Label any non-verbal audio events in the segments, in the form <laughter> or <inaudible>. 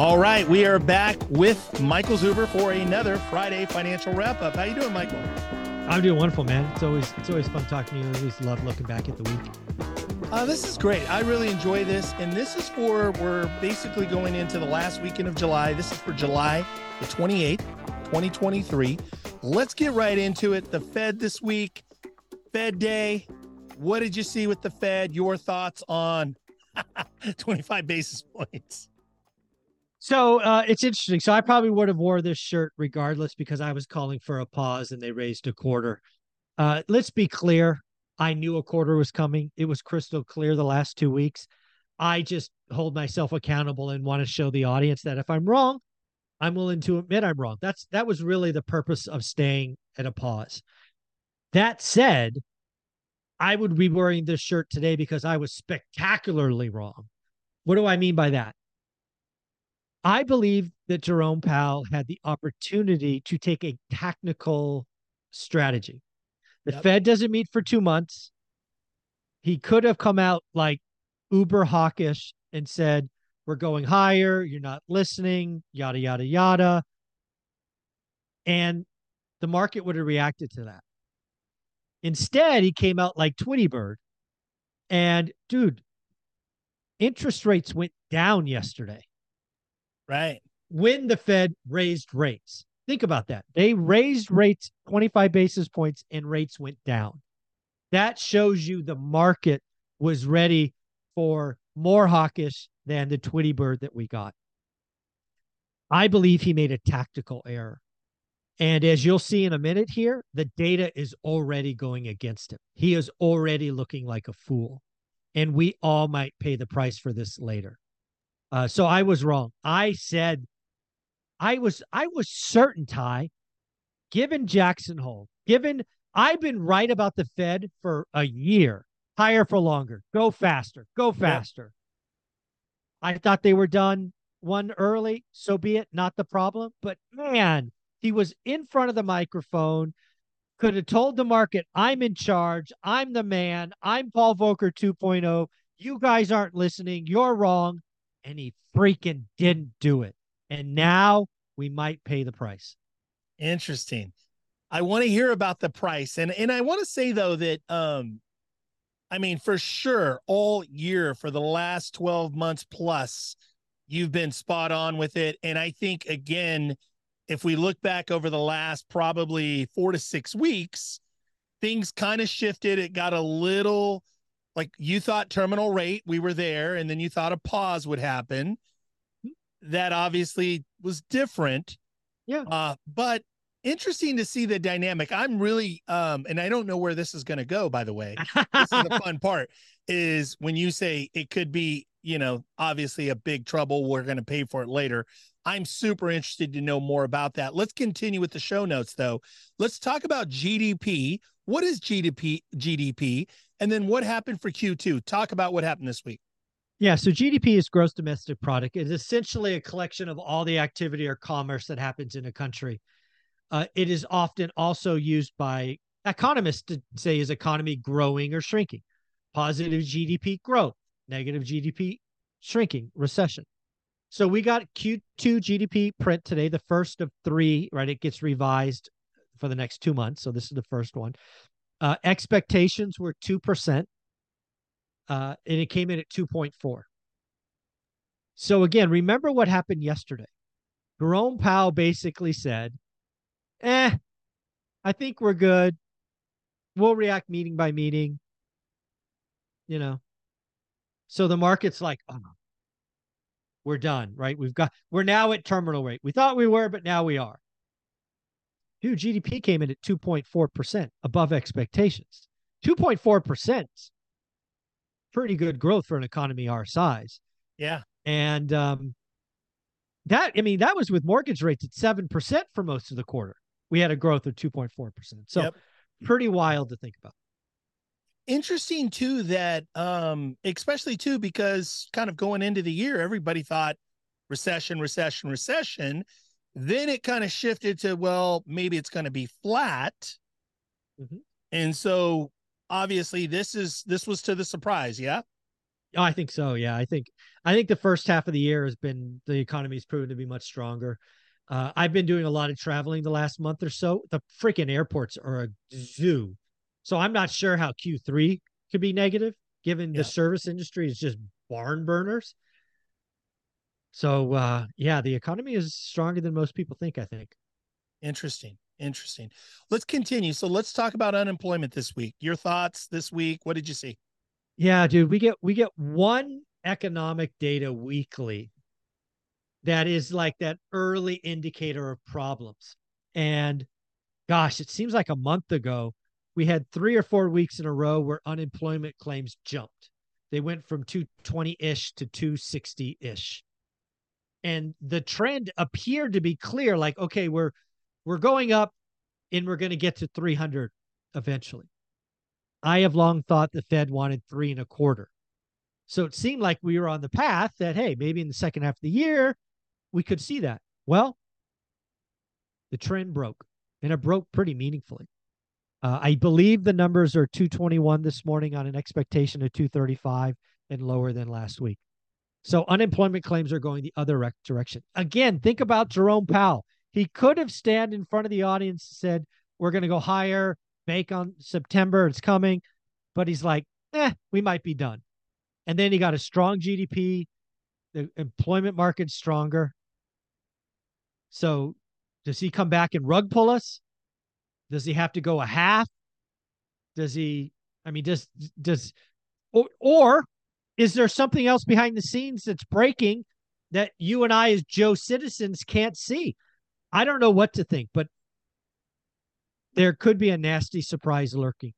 All right, we are back with Michael Zuber for another Friday financial wrap up. How you doing, Michael? I'm doing wonderful, man. It's always it's always fun talking to you. I always love looking back at the week. Uh, this is great. I really enjoy this, and this is for we're basically going into the last weekend of July. This is for July the 28th, 2023. Let's get right into it. The Fed this week, Fed Day. What did you see with the Fed? Your thoughts on <laughs> 25 basis points? So uh, it's interesting. So I probably would have wore this shirt regardless because I was calling for a pause and they raised a quarter. Uh, let's be clear. I knew a quarter was coming. It was crystal clear the last two weeks. I just hold myself accountable and want to show the audience that if I'm wrong, I'm willing to admit I'm wrong. That's that was really the purpose of staying at a pause. That said, I would be wearing this shirt today because I was spectacularly wrong. What do I mean by that? I believe that Jerome Powell had the opportunity to take a technical strategy. The yep. Fed doesn't meet for two months. He could have come out like uber hawkish and said, We're going higher. You're not listening, yada, yada, yada. And the market would have reacted to that. Instead, he came out like Tweety Bird. And dude, interest rates went down yesterday. Right. When the Fed raised rates. Think about that. They mm-hmm. raised rates 25 basis points and rates went down. That shows you the market was ready for more hawkish than the Tweety Bird that we got. I believe he made a tactical error. And as you'll see in a minute here, the data is already going against him. He is already looking like a fool. And we all might pay the price for this later. Uh, so I was wrong. I said I was I was certain, Ty, given Jackson Hole, given I've been right about the Fed for a year, higher for longer, go faster, go faster. I thought they were done one early, so be it, not the problem. But man, he was in front of the microphone, could have told the market, I'm in charge, I'm the man, I'm Paul Volcker 2.0. You guys aren't listening, you're wrong and he freaking didn't do it. And now we might pay the price. Interesting. I want to hear about the price. And and I want to say though that um I mean for sure all year for the last 12 months plus you've been spot on with it and I think again if we look back over the last probably 4 to 6 weeks things kind of shifted it got a little like you thought terminal rate, we were there, and then you thought a pause would happen. That obviously was different. Yeah. Uh, but interesting to see the dynamic. I'm really um, and I don't know where this is gonna go, by the way. this is the <laughs> fun part, is when you say it could be, you know, obviously a big trouble. We're gonna pay for it later. I'm super interested to know more about that. Let's continue with the show notes though. Let's talk about GDP. What is GDP GDP? And then what happened for Q2? Talk about what happened this week. Yeah, so GDP is gross domestic product. It's essentially a collection of all the activity or commerce that happens in a country. Uh, it is often also used by economists to say is economy growing or shrinking. Positive GDP growth, negative GDP shrinking, recession. So we got Q2 GDP print today, the first of three, right? It gets revised for the next two months. So this is the first one. Uh, expectations were 2%, uh, and it came in at 2.4. So again, remember what happened yesterday. Jerome Powell basically said, eh, I think we're good. We'll react meeting by meeting. You know. So the market's like, oh, we're done, right? We've got we're now at terminal rate. We thought we were, but now we are. Dude, GDP came in at 2.4% above expectations. 2.4% pretty good growth for an economy our size. Yeah. And um, that I mean, that was with mortgage rates at seven percent for most of the quarter. We had a growth of two point four percent. So Yep. pretty wild to think about. interesting too that um especially too because kind of going into the year everybody thought recession recession recession then it kind of shifted to well maybe it's going to be flat Mhm. and so obviously this is this was to the surprise yeah Oh, I think so. Yeah, I think I think the first half of the year has been the economy's proven to be much stronger. Uh, I've been doing a lot of traveling the last month or so. The freaking airports are a zoo, so I'm not sure how Q3 could be negative, given Yeah. the service industry is just barn burners. So uh, yeah, the economy is stronger than most people think. I think. interesting interesting let's continue so let's talk about unemployment this week your thoughts this week what did you see Yeah, dude, we get we get one economic data weekly that is like that early indicator of problems. And gosh, it seems like a month ago we had 3 or 4 weeks in a row where unemployment claims jumped. They went from 220-ish to 260-ish. And the trend appeared to be clear like okay, we're we're going up and we're going to get to 300 eventually. I have long thought the Fed wanted three and a quarter. So it seemed like we were on the path that, hey, maybe in the second half of the year, we could see that. Well, the trend broke and it broke pretty meaningfully. Uh, I believe the numbers are 221 this morning on an expectation of 235 and lower than last week. So unemployment claims are going the other rec- direction. Again, think about Jerome Powell. He could have stand in front of the audience and said, "We're going to go higher, bake on September, it's coming," but he's like, "Eh, we might be done." And then he got a strong GDP, the employment market's stronger. So, does he come back and rug pull us? Does he have to go a half? Does he? I mean, does does or, or is there something else behind the scenes that's breaking that you and I, as Joe citizens, can't see? I don't know what to think, but there could be a nasty surprise lurking.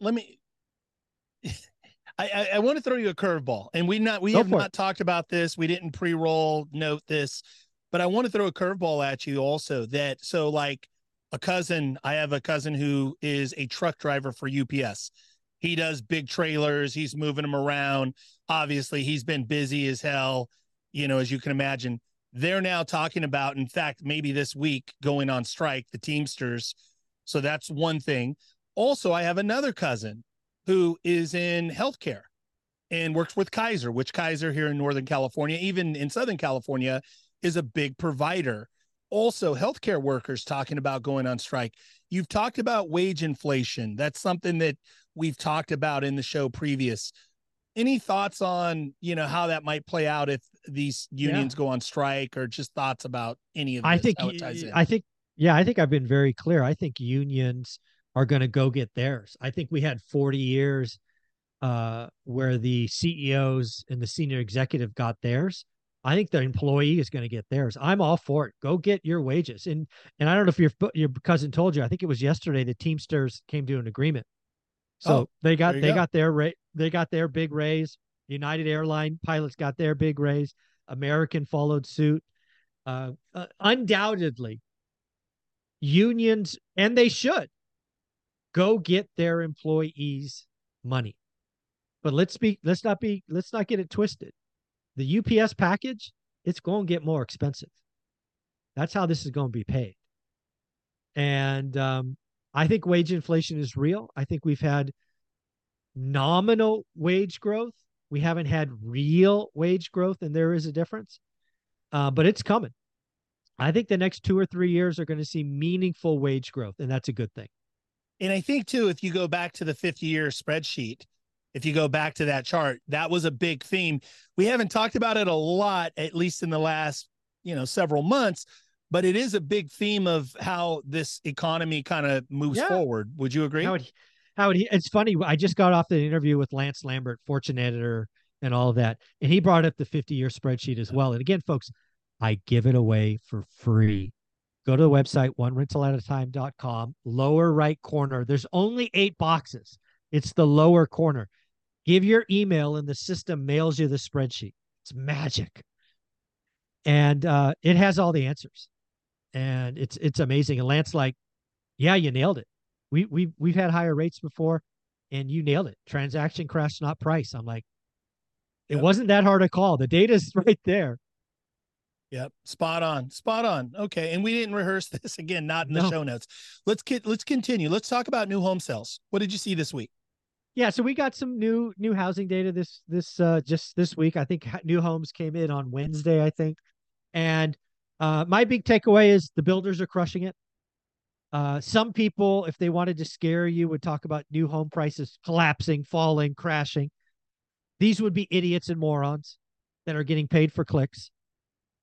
let me I, I, I want to throw you a curveball, and we not we Go have for it. not talked about this. We didn't pre-roll note this, but I want to throw a curveball at you also. That so like a cousin, I have a cousin who is a truck driver for UPS. He does big trailers. He's moving them around. Obviously, he's been busy as hell. You know, as you can imagine, they're now talking about, in fact, maybe this week going on strike, the Teamsters. So that's one thing. Also, I have another cousin who is in healthcare and works with Kaiser, which Kaiser here in Northern California, even in Southern California, is a big provider. Also, healthcare workers talking about going on strike. You've talked about wage inflation. That's something that we've talked about in the show previous. Any thoughts on, you know, how that might play out if these unions go on strike or just thoughts about any of this, I think how it ties in? I think yeah, I think I've been very clear. I think unions are going to go get theirs. I think we had 40 years uh, where the CEOs and the senior executive got theirs. I think the employee is going to get theirs. I'm all for it. Go get your wages. And and I don't know if your your cousin told you. I think it was yesterday the Teamsters came to an agreement. So Oh, they got they go. got their rate. They got their big raise. United Airline pilots got their big raise. American followed suit. Uh, uh, undoubtedly, unions and they should go get their employees money. But let's be let's not be let's not get it twisted. The UPS package, it's going to get more expensive. That's how this is going to be paid. And um, I think wage inflation is real. I think we've had nominal wage growth. We haven't had real wage growth, and there is a difference. Uh, but it's coming. I think the next two or three years are going to see meaningful wage growth, and that's a good thing. And I think too, if you go back to the 50 year spreadsheet, if you go back to that chart, that was a big theme. We haven't talked about it a lot, at least in the last, you know, several months, but it is a big theme of how this economy kind of moves Yeah. forward. Would you agree? How would he, it's funny. I just got off the interview with Lance Lambert, Fortune editor, and all of that, and he brought up the 50 year spreadsheet as well. And again, folks, I give it away for free. Go to the website, one rental at a time.com, lower right corner. There's only eight boxes. It's the lower corner. Give your email, and the system mails you the spreadsheet. It's magic. and uh, it has all the answers, and it's it's amazing. And Lance, like, yeah, you nailed it. We we we've had higher rates before, and you nailed it. Transaction crash, not price. I'm like, it Yep. wasn't that hard a call. The data's <laughs> right there. Yep, spot on, spot on. Okay, and we didn't rehearse <laughs> this again, not in the No. show notes. Let's get let's continue. Let's talk about new home sales. What did you see this week? Yeah, so we got some new new housing data this this uh just this week. I think new homes came in on Wednesday, I think. And uh my big takeaway is the builders are crushing it. Uh some people if they wanted to scare you would talk about new home prices collapsing, falling, crashing. These would be idiots and morons that are getting paid for clicks.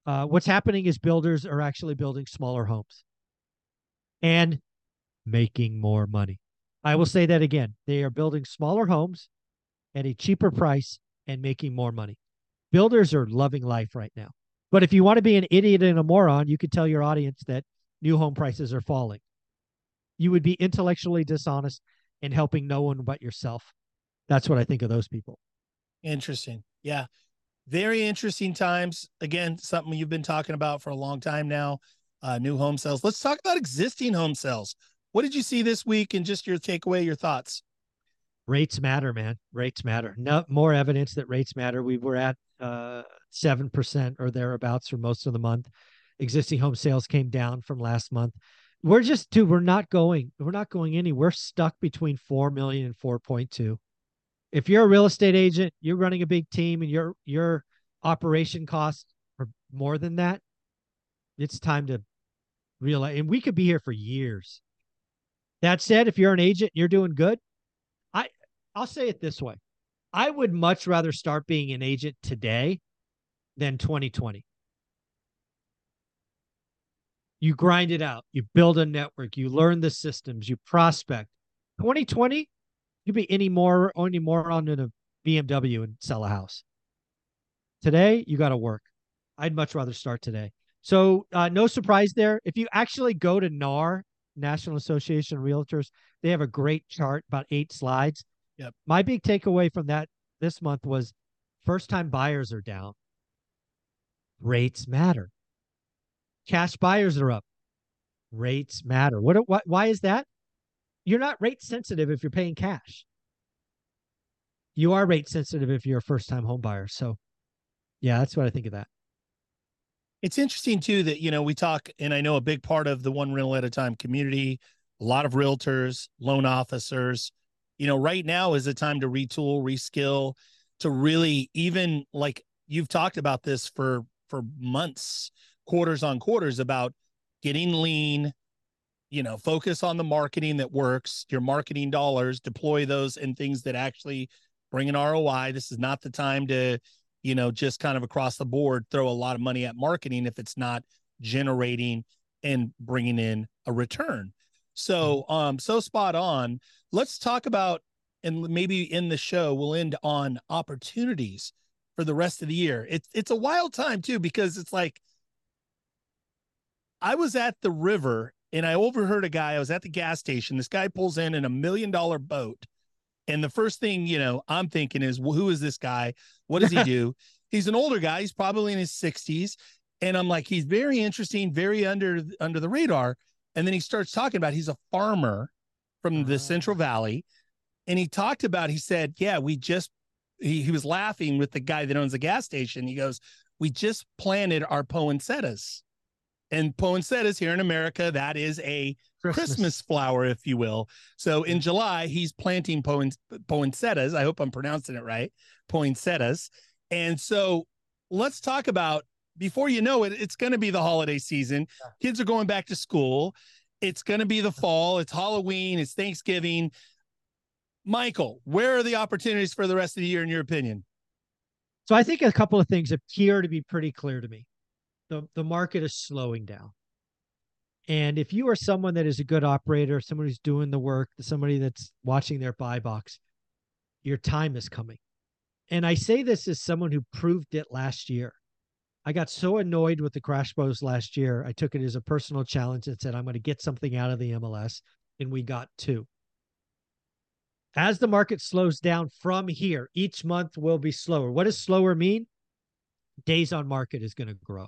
Uh what's happening is builders are actually building smaller homes and making more money. I will say that again. They are building smaller homes at a cheaper price and making more money. Builders are loving life right now. But if you want to be an idiot and a moron, you could tell your audience that new home prices are falling. You would be intellectually dishonest and helping no one but yourself. That's what I think of those people. Interesting. Yeah. Very interesting times. Again, something you've been talking about for a long time now. Uh, new home sales. Let's talk about existing home sales. What did you see this week and just your takeaway, your thoughts? Rates matter, man. Rates matter. No more evidence that rates matter. We were at uh seven percent or thereabouts for most of the month. Existing home sales came down from last month. We're just dude, we're not going, we're not going any. We're stuck between four million and four point two. If you're a real estate agent, you're running a big team and your your operation costs are more than that, it's time to realize and we could be here for years. That said, if you're an agent, you're doing good. I I'll say it this way. I would much rather start being an agent today than 2020. You grind it out, you build a network, you learn the systems, you prospect. 2020, you'd be any more any more on a BMW and sell a house. Today, you got to work. I'd much rather start today. So, uh, no surprise there. If you actually go to NAR, National Association of Realtors, they have a great chart, about eight slides. Yep. My big takeaway from that this month was first time buyers are down. Rates matter. Cash buyers are up. Rates matter. What, what why is that? You're not rate sensitive if you're paying cash. You are rate sensitive if you're a first time home buyer. So yeah, that's what I think of that. It's interesting too that you know we talk, and I know a big part of the one rental at a time community, a lot of realtors, loan officers. You know, right now is the time to retool, reskill, to really even like you've talked about this for for months, quarters on quarters about getting lean. You know, focus on the marketing that works. Your marketing dollars, deploy those in things that actually bring an ROI. This is not the time to you know, just kind of across the board, throw a lot of money at marketing if it's not generating and bringing in a return. So, um, so spot on. Let's talk about, and maybe in the show, we'll end on opportunities for the rest of the year. It's it's a wild time too because it's like I was at the river and I overheard a guy. I was at the gas station. This guy pulls in in a million dollar boat. And the first thing, you know, I'm thinking is, well, who is this guy? What does he <laughs> do? he's an older guy. He's probably in his 60s. And I'm like, he's very interesting, very under under the radar. And then he starts talking about he's a farmer from the Ah. Central Valley. And he talked about, he said, Yeah, we just he, he was laughing with the guy that owns the gas station. He goes, We just planted our poinsettias. And poinsettias here in America, that is a Christmas, flower, if you will. So in July, he's planting poin- poinsettias. I hope I'm pronouncing it right. Poinsettias. And so let's talk about before you know it, it's going to be the holiday season. Kids are going back to school. It's going to be the fall. It's Halloween. It's Thanksgiving. Michael, where are the opportunities for the rest of the year, in your opinion? So I think a couple of things appear to be pretty clear to me. The the market is slowing down. And if you are someone that is a good operator, someone who's doing the work, somebody that's watching their buy box, your time is coming. And I say this as someone who proved it last year. I got so annoyed with the crash bros last year. I took it as a personal challenge and said, I'm going to get something out of the MLS. And we got two. As the market slows down from here, each month will be slower. What does slower mean? Days on market is going to grow.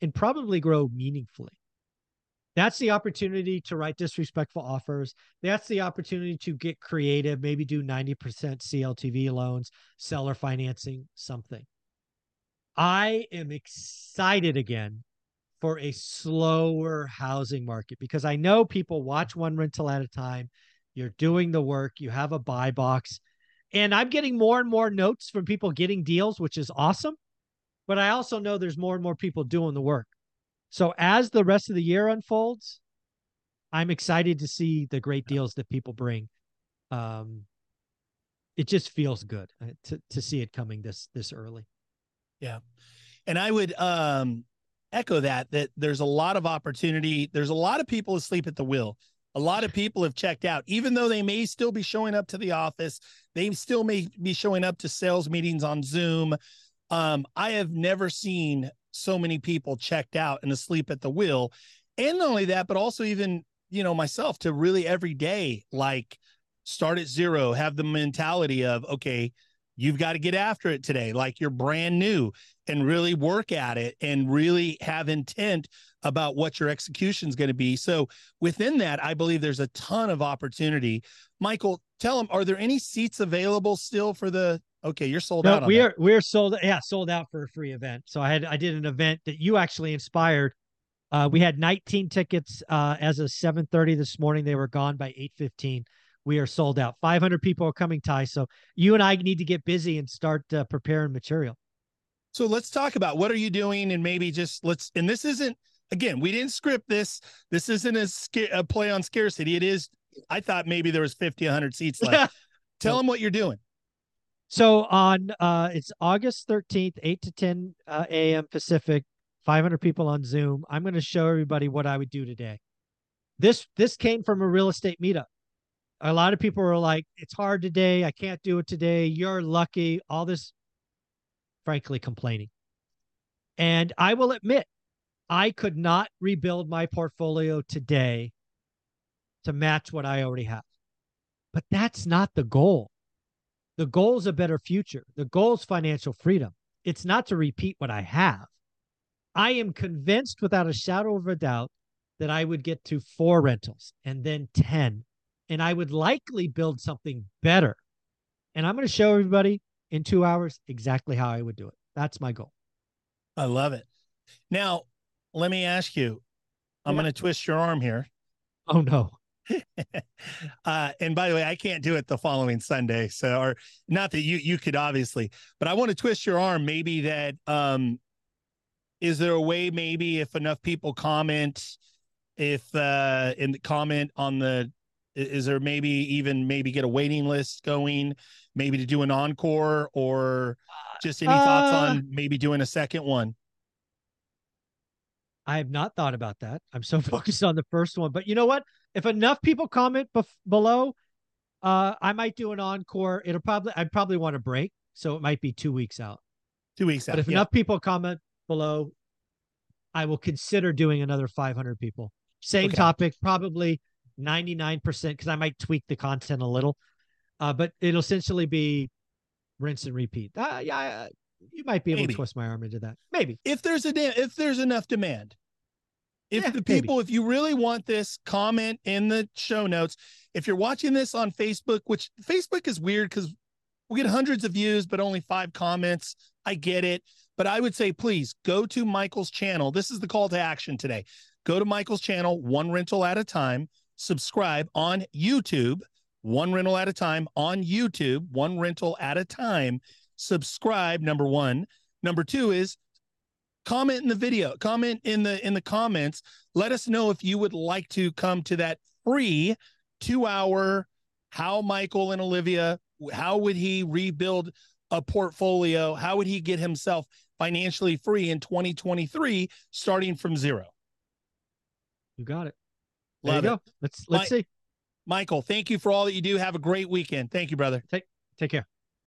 and probably grow meaningfully. That's the opportunity to write disrespectful offers. That's the opportunity to get creative, maybe do 90% CLTV loans, seller financing, something. I am excited again for a slower housing market because I know people watch one rental at a time. You're doing the work, you have a buy box. And I'm getting more and more notes from people getting deals, which is awesome. But I also know there's more and more people doing the work. So as the rest of the year unfolds, I'm excited to see the great deals that people bring. Um, it just feels good uh, to to see it coming this this early. Yeah, and I would um, echo that that there's a lot of opportunity. There's a lot of people asleep at the wheel. A lot of people have checked out, even though they may still be showing up to the office. They still may be showing up to sales meetings on Zoom. Um, I have never seen so many people checked out and asleep at the wheel. And not only that, but also even, you know, myself to really every day, like start at zero, have the mentality of, okay, you've got to get after it today, like you're brand new and really work at it and really have intent about what your execution is going to be. So within that, I believe there's a ton of opportunity. Michael, tell them, are there any seats available still for the Okay, you're sold no, out. we that. are we're sold. Yeah, sold out for a free event. So I had I did an event that you actually inspired. Uh, we had 19 tickets uh, as of 7:30 this morning. They were gone by 8:15. We are sold out. 500 people are coming, Ty. So you and I need to get busy and start uh, preparing material. So let's talk about what are you doing, and maybe just let's. And this isn't again, we didn't script this. This isn't a, a play on scarcity. It is. I thought maybe there was 50, 100 seats left. <laughs> Tell them what you're doing. So on uh it's August 13th, 8 to 10 uh, a.m. Pacific, 500 people on Zoom. I'm going to show everybody what I would do today. This this came from a real estate meetup. A lot of people are like, "It's hard today. I can't do it today. You're lucky." All this frankly complaining. And I will admit, I could not rebuild my portfolio today to match what I already have. But that's not the goal. The goal is a better future. The goal is financial freedom. It's not to repeat what I have. I am convinced without a shadow of a doubt that I would get to four rentals and then 10. And I would likely build something better. And I'm going to show everybody in two hours exactly how I would do it. That's my goal. I love it. Now, let me ask you I'm yeah. going to twist your arm here. Oh, no. <laughs> uh, and by the way, I can't do it the following Sunday. So, or not that you you could obviously, but I want to twist your arm. Maybe that um, is there a way? Maybe if enough people comment, if uh, in the comment on the, is there maybe even maybe get a waiting list going, maybe to do an encore, or just any uh, thoughts on maybe doing a second one? I have not thought about that. I'm so <laughs> focused on the first one, but you know what? if enough people comment bef- below, uh, I might do an encore. It'll probably I'd probably want to break, so it might be two weeks out. Two weeks out. But if yeah. enough people comment below, I will consider doing another 500 people. Same okay. topic, probably 99% because I might tweak the content a little. Uh, but it'll essentially be rinse and repeat. Uh, yeah, you might be able Maybe. to twist my arm into that. Maybe if there's a de- if there's enough demand, if yeah, the people, maybe. if you really want this, comment in the show notes. If you're watching this on Facebook, which Facebook is weird because we get hundreds of views, but only five comments. I get it. But I would say, please go to Michael's channel. This is the call to action today. Go to Michael's channel, one rental at a time. Subscribe on YouTube, one rental at a time on YouTube, one rental at a time. Subscribe, number one. Number two is comment in the video comment in the in the comments let us know if you would like to come to that free two hour how michael and olivia how would he rebuild a portfolio how would he get himself financially free in 2023 starting from zero you got it there you it. go. Let's let's see. Michael thank you for all that you do. Have a great weekend. Thank you brother. Take take care